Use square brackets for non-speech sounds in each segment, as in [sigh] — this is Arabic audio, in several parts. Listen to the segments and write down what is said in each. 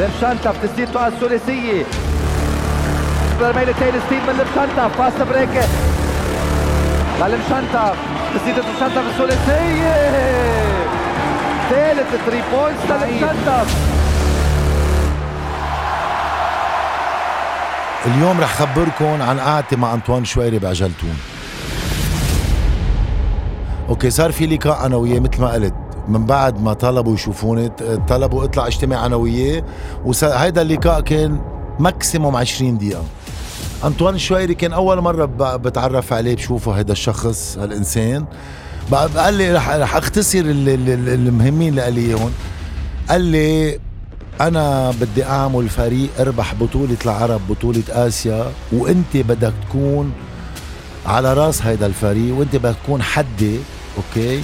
لمشانتف تسديد الثلاثية. برميل تايل ستيف من لمشانتف فاست بريك لمشانتف تسديد لمشانتف الثلاثية. ثالث 3 بوينتس لمشانتف اليوم رح خبركم عن قعدتي مع أنطوان شويري بعجلتون. أوكي صار في لقاء أنا وياه مثل ما قلت. من بعد ما طلبوا يشوفوني طلبوا اطلع اجتماع أنا وياه وهيدا اللقاء كان ماكسيموم 20 دقيقة. أنطوان شويري كان أول مرة بتعرف عليه بشوفه هيدا الشخص هالإنسان. قال لي رح رح أختصر المهمين اللي قال لي إياهم. قال لي أنا بدي أعمل فريق أربح بطولة العرب بطولة آسيا وأنت بدك تكون على رأس هيدا الفريق وأنت بدك تكون حدي okay؟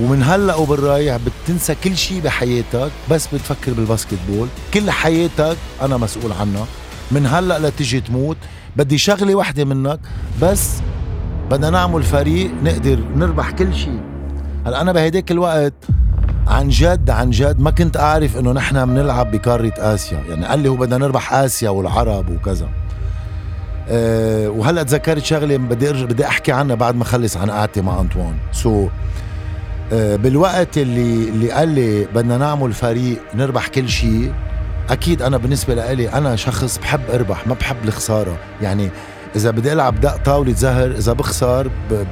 ومن هلأ وبالرايح بتنسى كل شيء بحياتك بس بتفكر بال basketball كل حياتك أنا مسؤول عنها. من هلأ لتجي تموت. بدي شغلة وحدة منك بس بدنا نعمل فريق نقدر نربح كل شيء هلأ أنا بهديك الوقت عن جد عن جد ما كنت أعرف إنه نحن بنلعب بقارة آسيا. يعني قال لي هو بدنا نربح آسيا والعرب وكذا. أه وهلأ تذكرت شغلة بدي بدي أحكي عنها بعد ما اخلص عن قعدتي مع أنطوان. so, بالوقت اللي اللي قال لي بدنا نعمل فريق نربح كل شيء أكيد أنا بالنسبة لي أنا شخص بحب أربح ما بحب الخسارة. يعني إذا بدي ألعب دق طاولة زهر إذا بخسر ب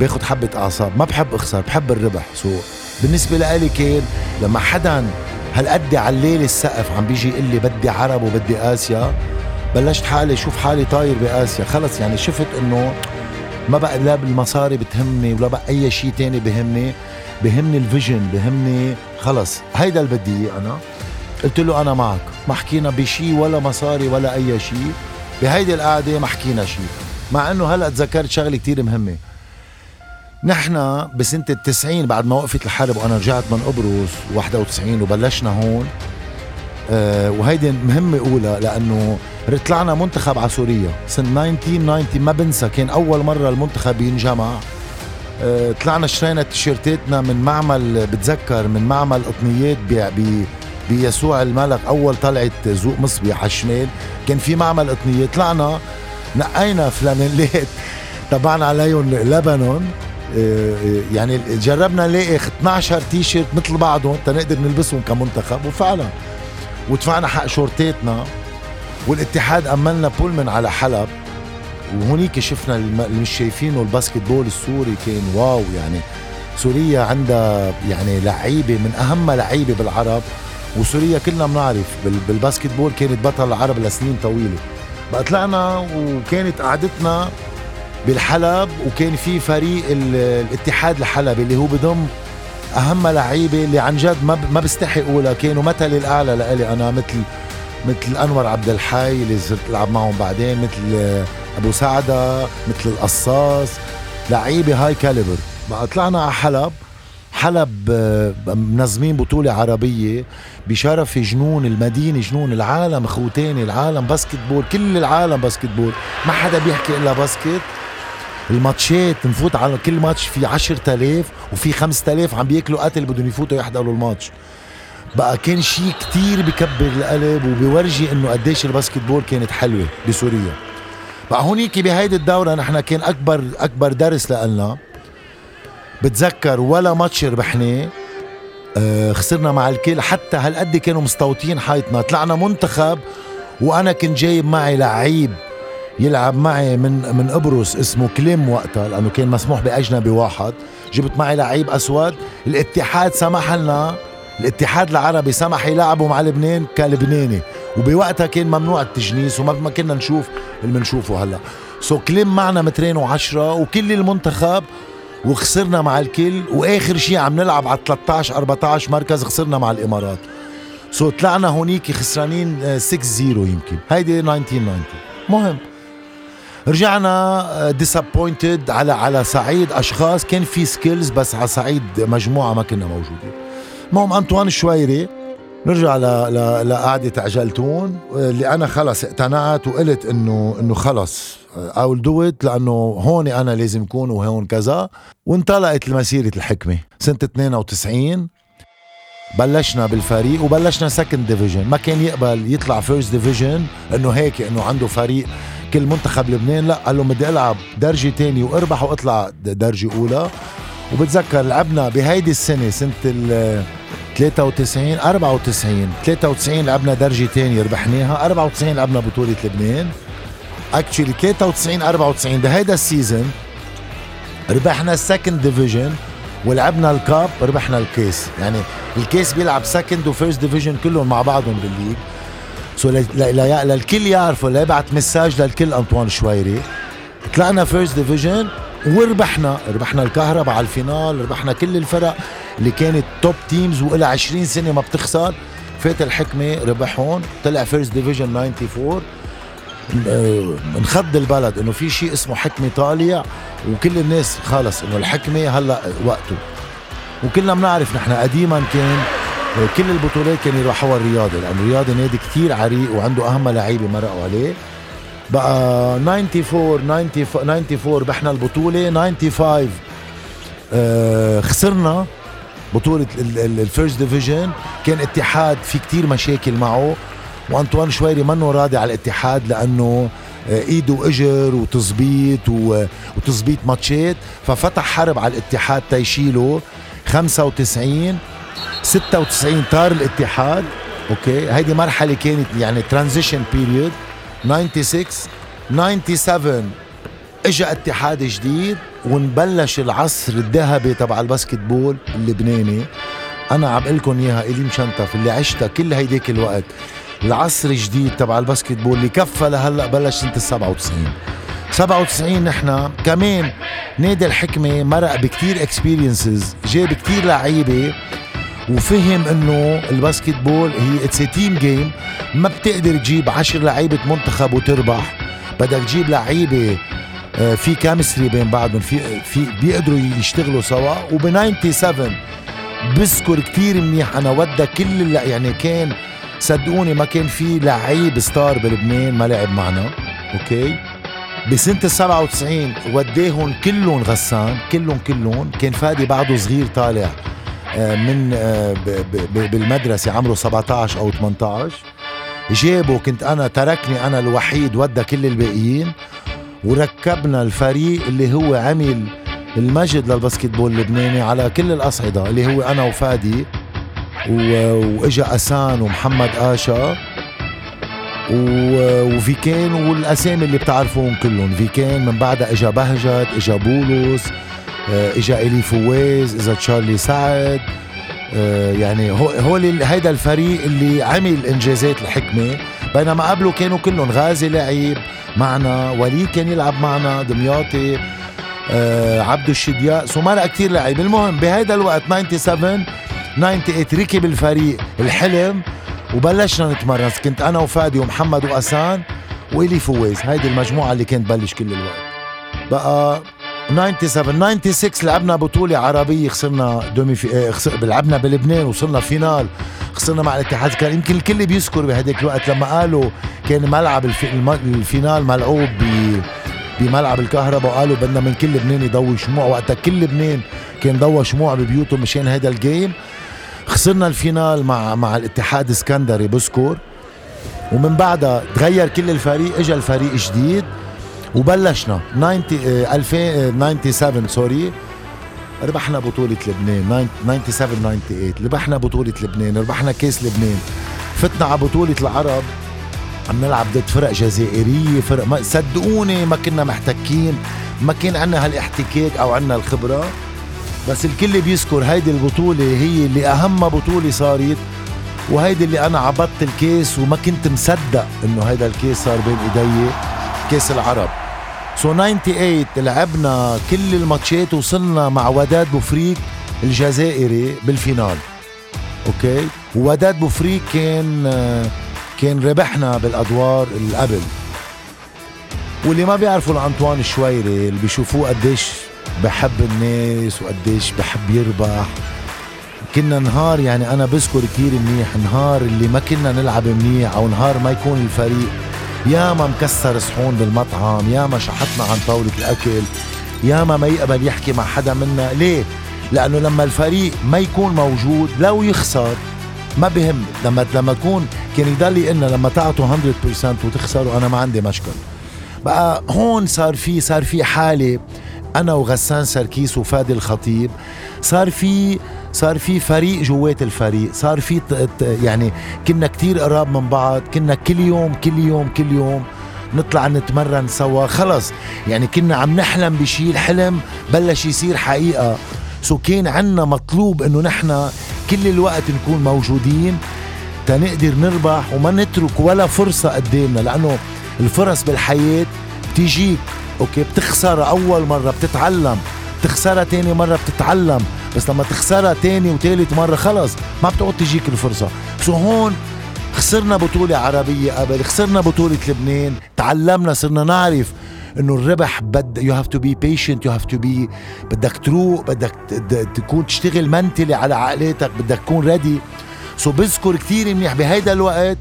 ب حبة أعصاب. ما بحب أخسر بحب الربح. so, بالنسبة لإلي كان لما حدا هالقد معلي لي السقف عم بيجي يقول لي بدي عرب وبدي آسيا بلشت حالي شوف حالي طاير بآسيا. خلص يعني شفت إنه ما بقى لا بالمصاري بتهمني ولا بقى أي شيء تاني بهمني. بهمني الفيجن بهمني خلص. هيدا اللي بدي إياه أنا. قلت له أنا معك. ما حكينا بشيء ولا مصاري ولا أي شيء. بهيدي القعدة ما حكينا شيء. مع إنه هلأ تذكرت شغلة كتير مهمة. نحن بسنة التسعين بعد ما وقفت الحرب وأنا رجعت من قبرص 91 وبلشنا هون. وهيدي مهمة أولى لأنه طلعنا منتخب على سوريا. سنة 1990 ما بنسى كان أول مرة المنتخب ينجمع. أه طلعنا اشترينا تيشيرتاتنا من معمل بتذكر من معمل قطنيات بي بيسوع الملك أول طلعت زوق مصبي على الشمال. كان في معمل قطنيات طلعنا نقينا فلانيلات تبعنا عليهم لبنان. آه، آه، يعني جربنا نلاقي 12 تي شيرت مثل بعضهم تنقدر نلبسهم كمنتخب وفعلا ودفعنا حق شورتاتنا والاتحاد أمن لنا بولمن على حلب وهونيك شفنا اللي مش شايفينه ال basketball السوري كان wow يعني. سوريا عندها يعني لعيبة من أهم لعيبة بالعرب وسوريا كلنا بنعرف بال basketball كانت بطل العرب لسنين طويلة. بقى طلعنا وكانت قعدتنا بالحلب وكان في فريق الاتحاد الحلبي اللي هو بضم أهم لعيبه اللي عن جد ما ما بستحي اقولها كانوا مثلي الأعلى؟ لإلي أنا مثل مثل أنور عبد الحي اللي صرت ألعب معهم بعدين مثل أبو سعدة مثل القصاص. لعيبة high caliber. بقى طلعنا على حلب. حلب منظمين بطولة عربية بشرف جنون المدينة جنون العالم خوتانة العالم basketball كل العالم basketball. ما حدا بيحكي إلا basket. الماتشات نفوت على كل ماتش في 10000 وفي 5000 عم بياكلوا قتل بدهم يفوتوا يحضروا الماتش. بقى كان شيء كتير بكبر القلب وبيورجي إنه قديش ال basketball كانت حلوة بسوريا. بقى هونيك بهيدي الدورة نحن كان أكبر أكبر درس لنا بتذكر ولا ماتش ربحناه. آه خسرنا مع الكل. حتى هالقد كانوا مستوطين حيطنا طلعنا منتخب وأنا كنت جايب معي لعيب يلعب معي من من قبرص اسمه كليم وقتها لأنه كان مسموح بأجنبي واحد. جبت معي لعيب أسود. الاتحاد سمح لنا. الاتحاد العربي سمح يلعبوا مع لبنان كلبناني. وبوقتها كان ممنوع التجنيس وما كنا نشوف اللي بنشوفه هلأ. سو كليم معنا مترين وعشرة وكل المنتخب وخسرنا مع الكل. وآخر شيء عم نلعب على 13 14 مركز خسرنا مع الإمارات. so طلعنا هونيك خسرانين 6 0 يمكن. هيدي 1990 مهم. رجعنا disappointed على على صعيد أشخاص. كان في skills بس على صعيد مجموعة ما كنا موجودين. المهم أنطوان الشويري نرجع لقعدة عجلتون اللي أنا خلص اقتنعت وقلت إنه إنه خلص. we'll do it لأنه هون أنا لازم اكون وهون كذا. وانطلقت مسيرة الحكمة. سنة 92 بلشنا بالفريق وبلشنا second division ما كان يقبل يطلع first division إنه هيك إنه عنده فريق. كل منتخب لبنان لا قال له بدي ألعب درجة تانية وأربح وأطلع درجة أولى. وبتذكر لعبنا بهيدي السنة سنة ال 93 94 93 لعبنا درجة تانية ربحناها 94 لعبنا بطولة لبنان. actually 93 94 بهيدا ال season ربحنا ال second division ولعبنا ال cup ربحنا الكيس يعني الكيس بيلعب second و first division كلهم مع بعضهم بال league. so للكل يعرفوا ليبعت message للكل. أنطوان شويري. طلعنا first division وربحنا. ربحنا الكهرباء على ال final ربحنا كل الفرق اللي كانت top teams وإلها 20 سنة ما بتخسر. فات الحكمة ربحهم طلع first division 94 انخض البلد إنه في شيء اسمه حكمة طالع وكل الناس خلص إنه الحكمة هلأ وقته. وكلنا بنعرف نحن قديما كان كل البطولات كان يروحوا الرياضي لأنه الرياضي نادي كثير عريق وعنده أهم لعيبة مرقوا عليه. بقى 94 94 ربحنا البطولة. 95 آه خسرنا بطولة ال first division كان اتحاد في كتير مشاكل معه. وأنطوان شويري منه راضي على الاتحاد لأنه آه، إيده اجر وتظبيط وتظبيط ماتشات. ففتح حرب على الاتحاد تيشيله 95 96 طار الاتحاد. okay. هيدي مرحلة كانت يعني transition period 96 97 اجى اتحاد جديد ونبلش العصر الذهبي تبع ال basketball اللبناني. أنا عم لكم إياها إيلي مشنطف اللي عشتها كل هيديك الوقت. العصر الجديد تبع ال basketball اللي كفى لهلأ بلش سنه ال 97 97 نحن كمان نادي الحكمة مرق بكتير experiences جاب كتير لعيبة. وفهم إنه ال basketball هي it's team game ما بتقدر تجيب عشر لعيبة منتخب وتربح. بدك تجيب لعيبة آه، في chemistry بين بعضهم في في بيقدروا يشتغلوا سوا. وب 97 بذكر كثير منيح. أنا ودى كل يعني كان صدقوني ما كان في لعيب star بلبنان ما لعب معنا. okay بسنة ال 97 وداهم كلهم غسان كلهم كلهم. كان فادي بعده صغير طالع. من آه، بالمدرسة عمره 17 أو 18 جابه كنت أنا تركني أنا الوحيد ودى كل الباقيين وركبنا الفريق اللي هو عمل المجد للباسكتبول اللبناني على كل الأصعدة اللي هو أنا وفادي وإجا أسان ومحمد آشا. وفيكين والأسامي اللي بتعرفوهم كلهم فيكين من بعدها إجا بهجت إجا بولس إجا الي فواز اجا تشارلي سعد آه، يعني هول هيدا الفريق اللي عمل إنجازات الحكمة. بينما قبله كانوا كلهم غازي لعيب معنا وليد كان يلعب معنا دمياطي آه عبدو الشدياق مرق كثير لعيب. المهم بهيدا الوقت 97 98 ركب الفريق الحلم وبلشنا نتمرن. كنت أنا وفادي ومحمد وأسان وإيلي فواز هيدي المجموعة اللي كانت تبلش كل الوقت. بقى 97 96 لعبنا بطولة عربية خسرنا دومي في آه خسر لعبنا بلبنان وصلنا final. خسرنا مع الاتحاد كان يمكن الكل بيذكر بهداك الوقت لما قالوا كان ملعب ال final ملعوب ب بملعب الكهرباء وقالوا بدنا من كل لبنان يضوي شموع. وقتها كل لبنان كان ضوى شموع ببيوتهم مشان هذا ال game. خسرنا ال final مع مع الاتحاد اسكندري بذكر. ومن بعدها تغير كل الفريق اجى الفريق جديد. وبلشنا. 90 2097 sorry. ربحنا بطولة لبنان. 97 98 ربحنا بطولة لبنان. ربحنا كاس لبنان. فتنا على بطولة العرب. عم نلعب ضد فرق جزائرية فرق ما صدقوني ما كنا محتكين. ما كان عنا هالاحتكاك أو عنا الخبرة. بس الكل بيذكر هيدي البطولة هي اللي أهم بطولة صارت. وهيدي اللي أنا عبطت الكيس وما كنت مصدق إنه هيدا الكيس صار بين إيدي. كيس العرب. so 98 لعبنا كل الماتشات وصلنا مع وداد بوفريك الجزائري بال final. okay ووداد بوفريك كان كان ربحنا بالأدوار اللي قبل. واللي ما بيعرفوا لانطوان الشويري اللي بيشوفوه قديش بحب الناس وقديش بحب يربح. كنا نهار يعني أنا بذكر كثير منيح نهار اللي ما كنا نلعب منيح أو نهار ما يكون الفريق يا ما مكسر صحون بالمطعم يا ما شحطنا عن طاولة الأكل يا ما يقبل يحكي مع حدا منا. ليه؟ لأنه لما الفريق ما يكون موجود لو يخسر ما بهم. لما لما تكون كان يضل لنا لما تعطوا 100% وتخسروا أنا ما عندي مشكل بقى هون صار في صار في حالة أنا وغسان سركيس وفادي الخطيب صار في صار في فريق جوات الفريق صار في يعني كنا كتير قراب من بعض كنا كل يوم كل يوم كل يوم نطلع نتمرن سوا خلص. يعني كنا عم نحلم بشيء الحلم بلش يصير حقيقة. so كان عنا مطلوب إنه نحن كل الوقت نكون موجودين تنقدر نربح وما نترك ولا فرصة قدامنا لأنه الفرص بالحياة بتيجيك. okay بتخسرها أول مرة بتتعلم تخسرها تاني مرة بتتعلم. بس لما تخسرها تاني وتالت مرة خلص ما بتقعد تجيك الفرصة. so هون خسرنا بطولة عربية قبل خسرنا بطولة لبنان تعلمنا صرنا نعرف إنه الربح بد you have to be patient you have to be بدك تروق بدك تكون تشتغل mentally على عقلاتك بدك تكون ready so بذكر كثير منيح بهيدا الوقت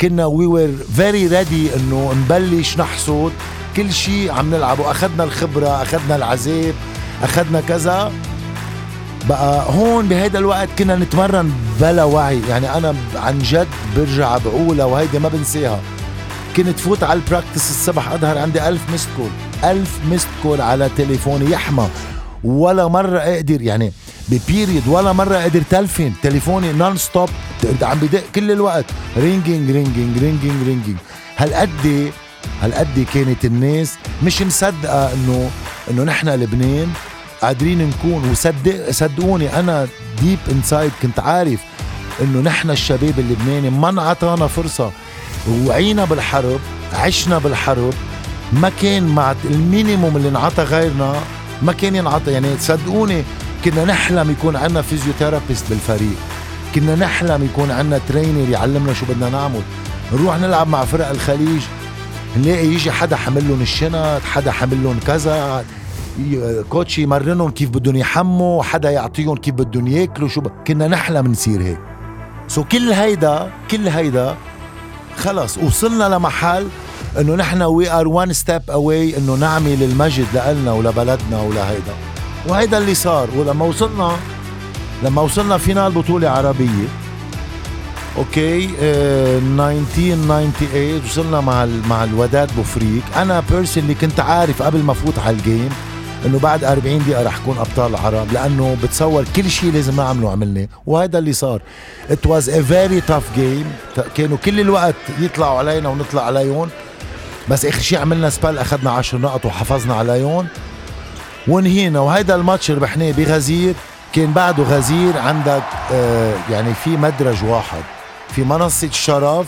كنا we were very ready إنه نبلش نحصد كل شيء عم نلعبه. أخذنا الخبرة أخذنا العذاب أخذنا كذا. بقى هون بهيدا الوقت كنا نتمرن بلا وعي. يعني أنا عن جد برجع بقولها وهيدي ما بنساها كنت فوت على ال practice الصبح أظهر عندي ألف missed call ألف missed call على تليفوني يحمى. ولا مرة أقدر يعني ب period ولا مرة قدر تلفن. تليفوني non-stop عم بدق كل الوقت. ringing ringing ringing ringing هالقد هالقد كانت الناس مش مصدقة إنه إنه نحن لبنان قادرين نكون. وصدق صدقوني أنا deep inside كنت عارف إنه نحن الشباب اللبناني ما انعطانا فرصة. وعينا بالحرب عشنا بالحرب. ما كان مع ال minimum اللي انعطى غيرنا ما كان ينعطى. يعني صدقوني كنا نحلم يكون عندنا physiotherapist بالفريق. كنا نحلم يكون عندنا trainer يعلمنا شو بدنا نعمل. نروح نلعب مع فرق الخليج. نلاقي يجي حدا حمل لهم الشنط حدا حمل لهم كذا. coach يمرنهم كيف بدهم يحموا حدا يعطيهم كيف بدهم ياكلوا شو ب... كنا نحلم نصير هيك. so كل هيدا كل هيدا خلص وصلنا لمحل إنه نحن we are one step away إنه نعمل المجد لنا ولبلدنا ولهيدا وهيدا اللي صار ولما وصلنا لما وصلنا finale بطولة عربية okay آه 1998 وصلنا مع مع الوداد بوفريك. أنا personally كنت عارف قبل ما فوت على ال game إنه بعد 40 دقيقة رح كون أبطال العرب لأنه بتصور كل شيء لازم نعمله عملناه وهذا اللي صار. it was a very tough game كانوا كل الوقت يطلعوا علينا ونطلع عليهم. بس آخر شيء عملنا split أخذنا 10 نقط وحافظنا عليهم. ونهينا وهيدا الماتش ربحناه بغزير كان بعده غزير عندك آه يعني في مدرج واحد. في منصة الشرف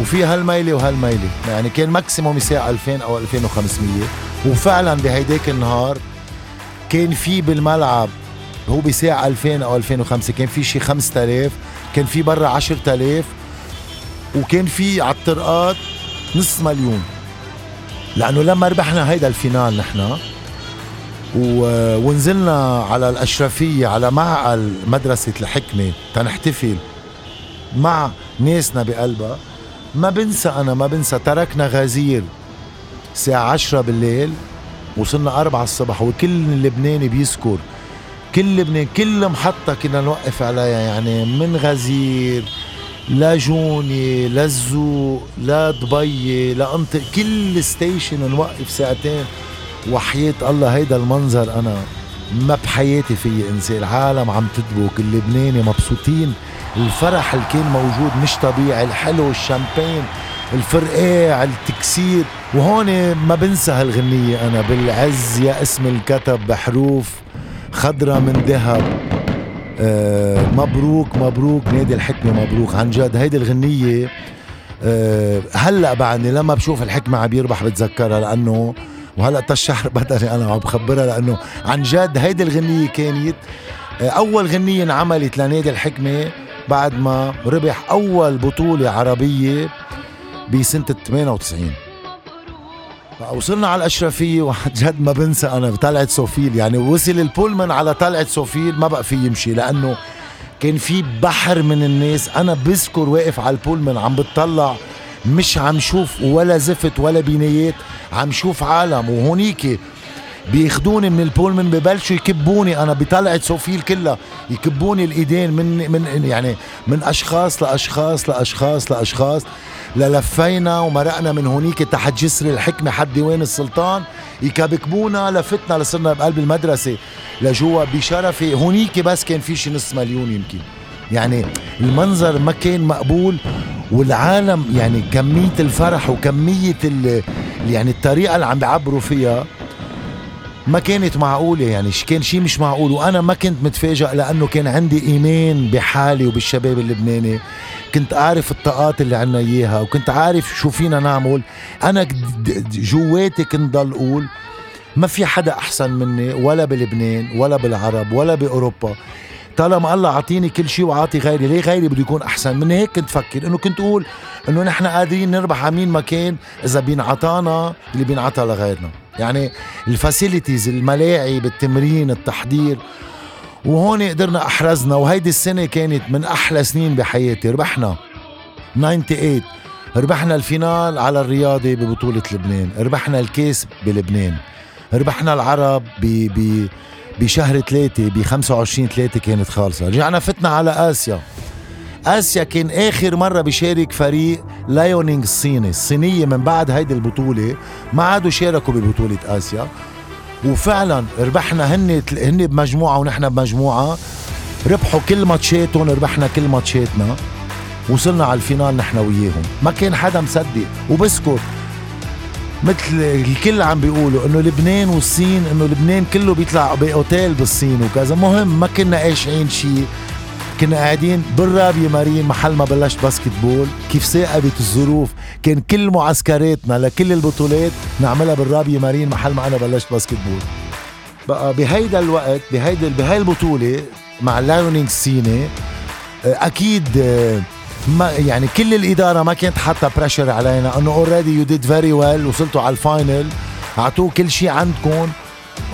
وفي هالميلة وهالميلة. يعني كان maximum يساع 2000 أو 2500 وفعلا بهيداك النهار كان في بالملعب هو بساع 2000 أو 2500 كان في شي 5000 كان في برا 10000 وكان في على الطرقات نص مليون. لأنه لما ربحنا هيدا ال finale نحن ونزلنا على الأشرفية على معقل مدرسة الحكمة تنحتفل مع ناسنا بقلبها. ما بنسى أنا ما بنسى. تركنا غزير الساعة عشرة بالليل وصلنا أربعة الصبح وكل لبناني بيذكر. كل لبنان كل محطة كنا نوقف عليها يعني من غزير لجوني للزوق لدبي لأنطق كل ستيشن نوقف ساعتين. وحياة الله هيدا المنظر أنا ما بحياتي في انسى العالم عم تدبك اللبناني مبسوطين. الفرح اللي كان موجود مش طبيعي الحلو الشامبين الفرقاع التكسير. وهون ما بنسى هالغنية أنا بالعز يا اسم الكتب بحروف خضرة من ذهب. آه مبروك مبروك نادي الحكمة مبروك. عن جد هيدي الغنية آه هلأ بعدني لما بشوف الحكمة عم يربح بتذكرها لأنه وهلأ الشحرقدني [laughs] أنا عم بخبرها لأنه عن جد هيدي الغنية كانت آه، أول غنية انعملت لنادي الحكمة. بعد ما ربح أول بطولة عربية بسنة 98 وصلنا على الأشرفية وعن جد ما بنسى أنا بطلعة سوفيل. يعني وصل البولمان على طلعة سوفيل ما بقى في يمشي لأنه كان في بحر من الناس. أنا بذكر واقف على البولمان عم بتطلع مش عم شوف ولا زفت ولا بنايات عم شوف عالم. وهونيك بياخدوني من البولمن ببلشوا يكبوني. أنا بطلعت سوفيل كلها يكبوني الإيدين من من يعني من أشخاص لأشخاص لأشخاص لأشخاص. للفينا ومرقنا من هونيك تحت جسر الحكمة حد ديوان السلطان. يكبكبونا لفتنا لصرنا بقلب المدرسة لجوا بشرفي. هونيك بس كان في شي نص مليون يمكن. يعني المنظر ما كان مقبول والعالم يعني كمية الفرح وكمية يعني الطريقة اللي عم بيعبروا فيها ما كانت معقولة يعني كان شيء مش معقول. وأنا ما كنت متفاجئ لأنه كان عندي إيمان بحالي وبالشباب اللبناني. كنت أعرف الطاقات اللي عنا إياها وكنت عارف شو فينا نعمل. أنا جواتي كنت ضل أقول ما في حدا أحسن مني ولا بلبنان ولا بالعرب ولا بأوروبا. طالما الله عطيني كل شيء وعاطي غيري ليه غيري بده يكون أحسن؟ من هيك كنت فكر إنه كنت أقول إنه نحن قادرين نربح على مين مكان إذا بينعطانا اللي بينعطى لغيرنا. يعني ال facilities الملاعب التمرين التحضير وهون قدرنا أحرزنا. وهيدي السنة كانت من أحلى سنين بحياتي. ربحنا 98 ربحنا ال finale على الرياضي ببطولة لبنان ربحنا الكاس بلبنان ربحنا العرب ب ب بشهر ثلاثة ب 25 ثلاثة كانت خالصة. رجعنا فتنا على آسيا. آسيا كان آخر مرة بيشارك فريق لايونينغ الصيني الصينية من بعد هيدي البطولة ما عادوا شاركوا ببطولة آسيا. وفعلا ربحنا هن هن بمجموعة ونحن بمجموعة. ربحوا كل matchات هم ربحنا كل matchات نا. وصلنا على ال finale نحن وياهم. ما كان حدا مصدق. وبسكت مثل الكل عم بيقولوا إنه لبنان والصين إنه لبنان كله بيطلع بأوتيل بالصين وكذا. مهم ما كنا قاشعين شيء كنا قاعدين بالرابية مارين محل ما بلشت basketball كيف تصاقبت الظروف؟ كان كل معسكراتنا لكل البطولات نعملها بالرابية مارين محل ما أنا بلشت basketball بقى بهيدا الوقت بهيدا بهاي البطولة مع لايونينج الصيني أكيد ما يعني كل الإدارة ما كانت حاطة pressure علينا إنه already you did very well وصلتوا على ال final أعطوه كل شيء عندكم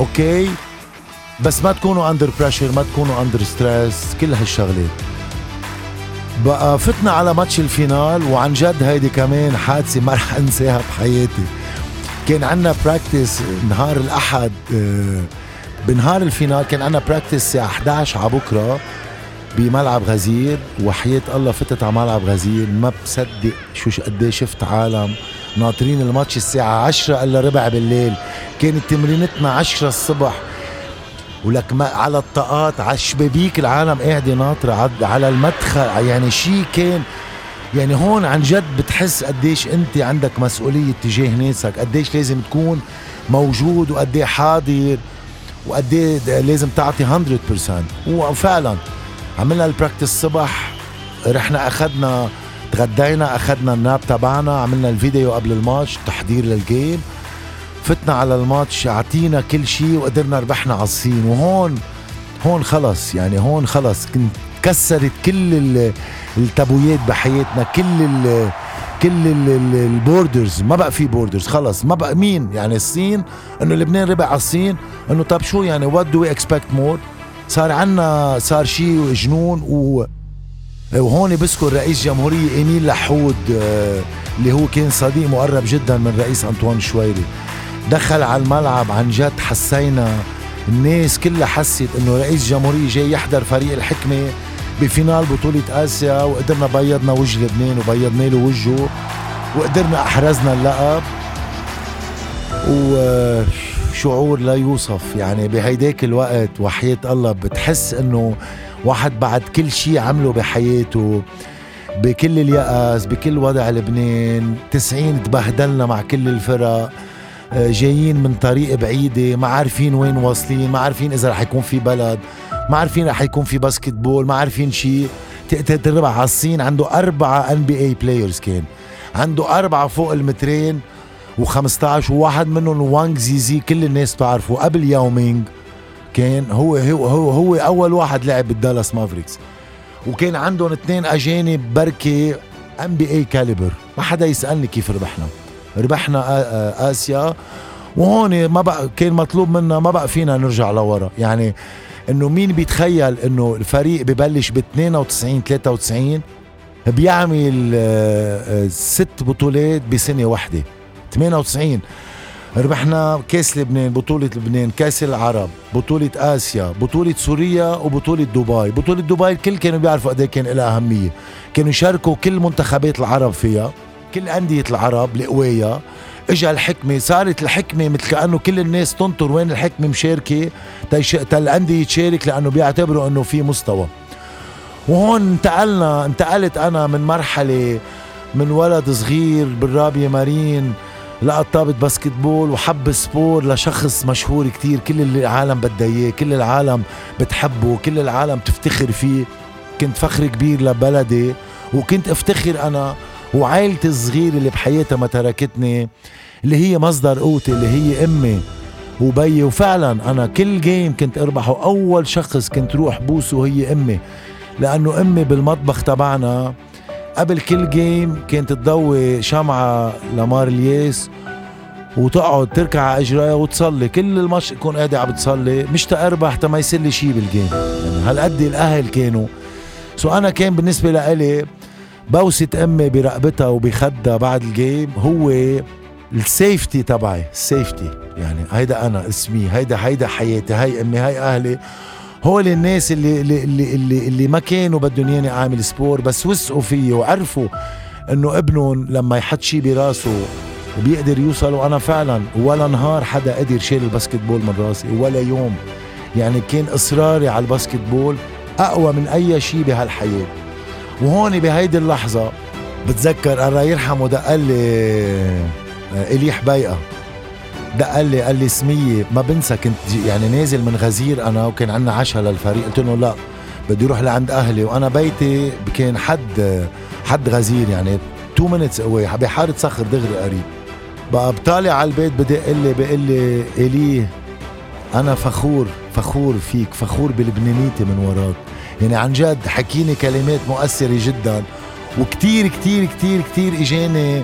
okay؟ بس ما تكونوا under pressure ما تكونوا under stress كل هالشغلات. بقى فتنا على match ال finale وعن جد هيدي كمان حادثة ما رح أنساها بحياتي. كان عندنا practice نهار الأحد آه، بنهار ال finale كان عندنا practice الساعة 11 على بكرة. بملعب غزير وحياة الله فتت على ملعب غزير. ما بصدق شو قد شفت عالم. ناطرين الماتش الساعة 10 إلا ربع بالليل. كانت تمرينتنا 10 الصبح. ولك ما على الطاقات على الشبابيك العالم قاعدة ناطرة على المدخل. يعني شيء كان يعني هون عن جد بتحس قديش أنت عندك مسؤولية تجاه ناسك. قديش لازم تكون موجود وقد حاضر وقد لازم تعطي 100% وفعلا عملنا ال practice الصبح رحنا أخذنا تغدينا أخذنا ال nap تبعنا عملنا الفيديو قبل الماتش تحضير لل game. فتنا على الماتش أعطينا كل شيء وقدرنا ربحنا على الصين. وهون هون خلص يعني هون خلص. كنت كسرت كل ال tabooيات بحياتنا كل ال كل ال borders. ما بقى في borders خلص. ما بقى مين؟ يعني الصين إنه لبنان تربع على الصين إنه طب شو يعني what do we expect more صار عنا صار شيء جنون و وهون بذكر رئيس جمهورية إيميل لحود آه، اللي هو كان صديق مقرب جدا من رئيس أنطوان شويري دخل على الملعب عن جد حسينا الناس كلها حست إنه رئيس جمهورية جاي يحضر فريق الحكمة بفينال بطولة آسيا وقدرنا بيضنا وجه لبنان وبيضنا له وجهه وقدرنا أحرزنا اللقب. و شعور لا يوصف. يعني بهيداك الوقت وحياة الله بتحس إنه واحد بعد كل شيء عمله بحياته بكل اليأس بكل وضع لبنان تسعين تبهدلنا مع كل الفرق آه، جايين من طريق بعيدة ما عارفين وين واصلين ما عارفين إذا رح يكون في بلد ما عارفين رح يكون في باسكت بول ما عارفين شيء تربع على الصين عنده أربعة NBA players كان. عنده أربعة فوق المترين. و15 وواحد منهم وانغ زيزي كل الناس بتعرفه قبل ياو مينغ كان هو هو هو, هو أول واحد لعب بال Dallas Mavericks. وكان عندهم اثنين أجانب بركي NBA caliber. ما حدا يسألني كيف ربحنا. ربحنا آسيا. وهون ما بقى كان مطلوب منا ما بقى فينا نرجع لورا. يعني إنه مين بيتخيل إنه الفريق ببلش ب 92 93 بيعمل ست بطولات بسنة واحدة. 98 ربحنا كاس لبنان بطولة لبنان كاس العرب بطولة آسيا بطولة سوريا وبطولة دبي. بطولة دبي الكل كانوا بيعرفوا قد إيه كان لها أهمية. كانوا يشاركوا كل منتخبات العرب فيها كل أندية العرب القوية اجى الحكمة صارت الحكمة مثل كأنه كل الناس تنطر وين الحكمة مشاركة. تالاندية تشارك لأنه بيعتبروا أنه في مستوى. وهون انتقلنا انتقلت أنا من مرحلة من ولد صغير بالرابية مارين لقى طابة باسكتبول وحب سبور لشخص مشهور كتير. كل العالم بدها إياه كل العالم بتحبه كل العالم تفتخر فيه. كنت فخر كبير لبلدي وكنت افتخر أنا وعائلتي الصغيرة اللي بحياتها ما تركتني اللي هي مصدر قوتي اللي هي أمي وبيي. وفعلا أنا كل game كنت أربحه. أول شخص كنت روح بوسه هي أمي لأنه أمي بالمطبخ تبعنا قبل كل game كانت تضوي شمعة لمار الياس وتقعد تركع على إجريها وتصلي. كل الماتش تكون قاعدة عم بتصلي منشان تأربح تا ما يصير لي شيء بال game يعني هالقد الأهل كانوا. so أنا كان بالنسبة لإلي بوسة أمي برقبتها وبخدها بعد ال game هو ال safety تبعي ال safety يعني هيدا أنا اسمي هيدا هيدا حياتي هاي أمي هاي أهلي. هول الناس اللي اللي اللي اللي, ما كانوا بدهم ياني اعمل sport بس وثقوا فيي وعرفوا إنه ابنهم لما يحط شيء براسه وبيقدر يوصل وأنا فعلا ولا نهار حدا قدر شيل ال basketball من راسي ولا يوم. يعني كان إصراري على ال basketball أقوى من أي شيء بهالحياة. وهون بهيدي اللحظة بتذكر الله يرحمه دق لي آه، إيلي حبيقة دق لي قال لي سميه ما بنسى كنت يعني نازل من غزير أنا وكان عندنا عشاء للفريق. قلت له لا بدي أروح لعند أهلي. وأنا بيتي كان حد حد غزير يعني 2 minutes away بحارة صخر دغري قريب. بقى بطالع على البيت بدق لي بقول لي إيلي أنا فخور فخور فيك فخور بلبنانيتي من وراك. يعني عن جد حكيني كلمات مؤثرة جدا وكتير كتير كتير كتير إجاني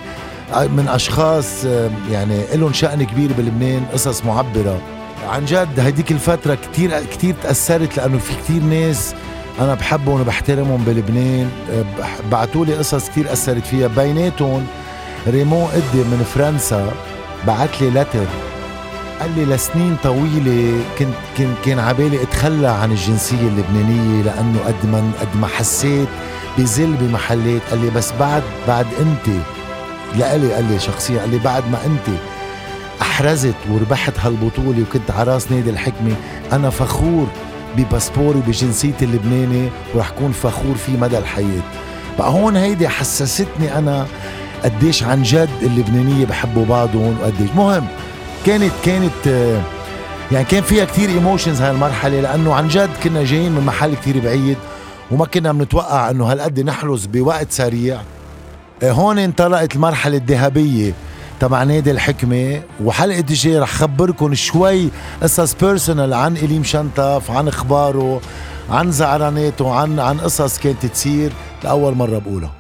من أشخاص يعني لهم شأن كبير بلبنان قصص معبرة. عن جد هديك الفترة كتير كتير تأثرت لأنه في كتير ناس أنا بحبهم وبحترمهم بلبنان بعتوا لي قصص كتير أثرت فيها. بيناتهم ريمون قدي من فرنسا بعت لي لتر قال لي لسنين طويلة كنت كان كان عبالي أتخلى عن الجنسية اللبنانية لأنه قد ما قد ما حسيت بذل بمحلات. قال لي بس بعد بعد انت لإلي قال لي شخصيا قال لي بعد ما أنت أحرزت وربحت هالبطولة وكنت على راس نادي الحكمة أنا فخور بباسبوري بجنسيتي اللبناني ورح كون فخور فيه مدى الحياة. بقى هون هيدي حسستني أنا قديش عن جد اللبنانية بحبوا بعضهم وقديش. مهم كانت كانت يعني كان فيها كتير emotions هاي المرحلة لأنه عن جد كنا جايين من محل كتير بعيد وما كنا بنتوقع إنه هالقد نحرز بوقت سريع. هون انطلقت المرحلة الذهبية تبع نادي الحكمة وحلقة الجاي رح خبركم شوي قصص personal عن إيلي مشنتف عن أخباره عن زعراناته عن عن قصص كانت تصير لأول مرة بقولها.